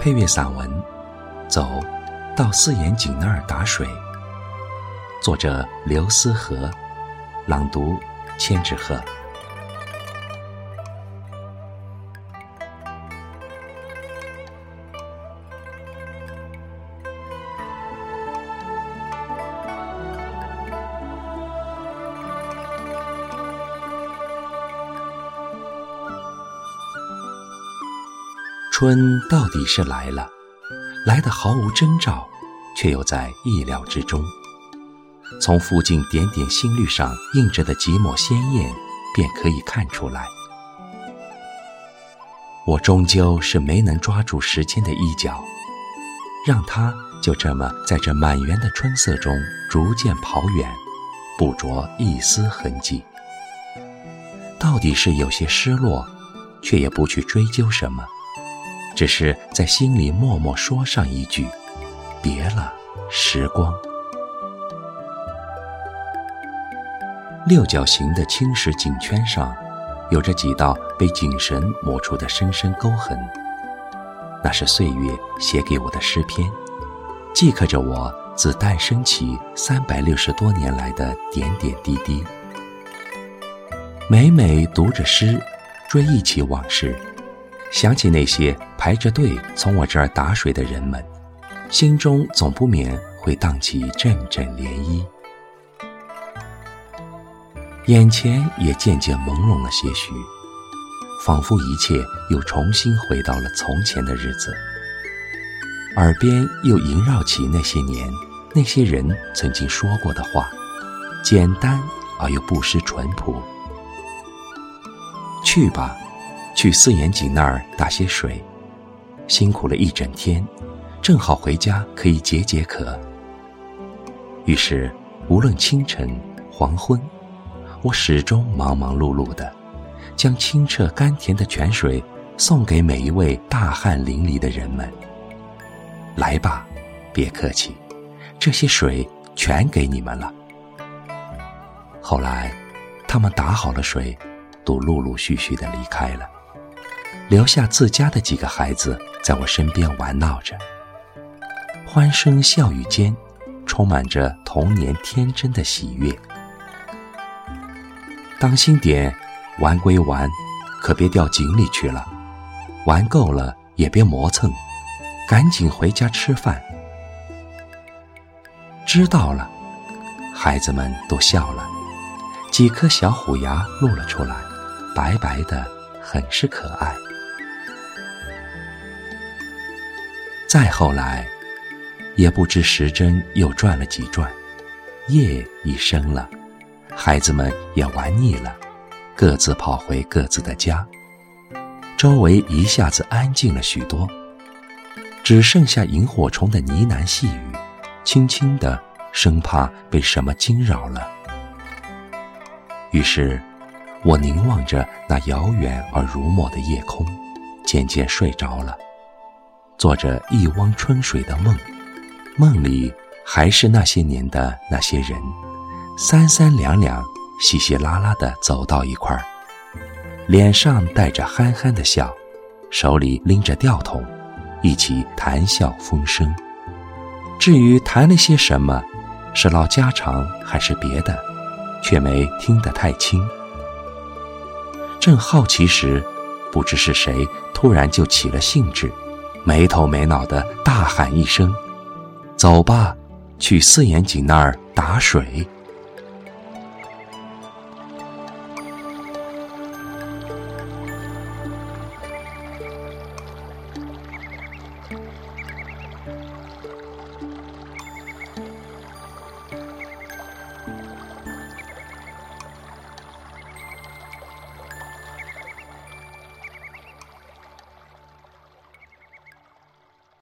配乐散文《走到四眼井那儿打水》，作者刘思和，朗读千纸鹤。春到底是来了，来的毫无征兆，却又在意料之中。从附近点点新绿上映着的几抹鲜艳，便可以看出来。我终究是没能抓住时间的衣角，让它就这么在这满园的春色中逐渐跑远，不着一丝痕迹。到底是有些失落，却也不去追究什么。只是在心里默默说上一句：“别了，时光。”六角形的青石颈圈上，有着几道被井绳磨出的深深沟痕。那是岁月写给我的诗篇，记刻着我自诞生起三百六十多年来的点点滴滴。每每读着诗，追忆起往事。想起那些排着队从我这儿打水的人们，心中总不免会荡起阵阵涟漪，眼前也渐渐朦胧了些许，仿佛一切又重新回到了从前的日子，耳边又萦绕起那些年那些人曾经说过的话，简单而又不失淳朴。去吧。去四眼井那儿打些水，辛苦了一整天，正好回家可以解解渴。于是，无论清晨、黄昏，我始终忙忙碌碌的，将清澈甘甜的泉水送给每一位大汗淋漓的人们。来吧，别客气，这些水全给你们了。后来，他们打好了水，都陆陆续续的离开了。留下自家的几个孩子在我身边玩闹着，欢声笑语间，充满着童年天真的喜悦。当心点，玩归玩，可别掉井里去了。玩够了也别磨蹭，赶紧回家吃饭。知道了，孩子们都笑了，几颗小虎牙露了出来，白白的，很是可爱。再后来，也不知时针又转了几转，夜已深了，孩子们也玩腻了，各自跑回各自的家。周围一下子安静了许多，只剩下萤火虫的呢喃细语，轻轻的，生怕被什么惊扰了。于是，我凝望着那遥远而如墨的夜空，渐渐睡着了。做着一汪春水的梦，梦里还是那些年的那些人，三三两两、稀稀拉拉的走到一块儿，脸上带着憨憨的笑，手里拎着吊桶，一起谈笑风生。至于谈了些什么，是唠家常还是别的，却没听得太清。正好奇时，不知是谁突然就起了兴致。没头没脑的大喊一声：“走吧，去四眼井那儿打水。”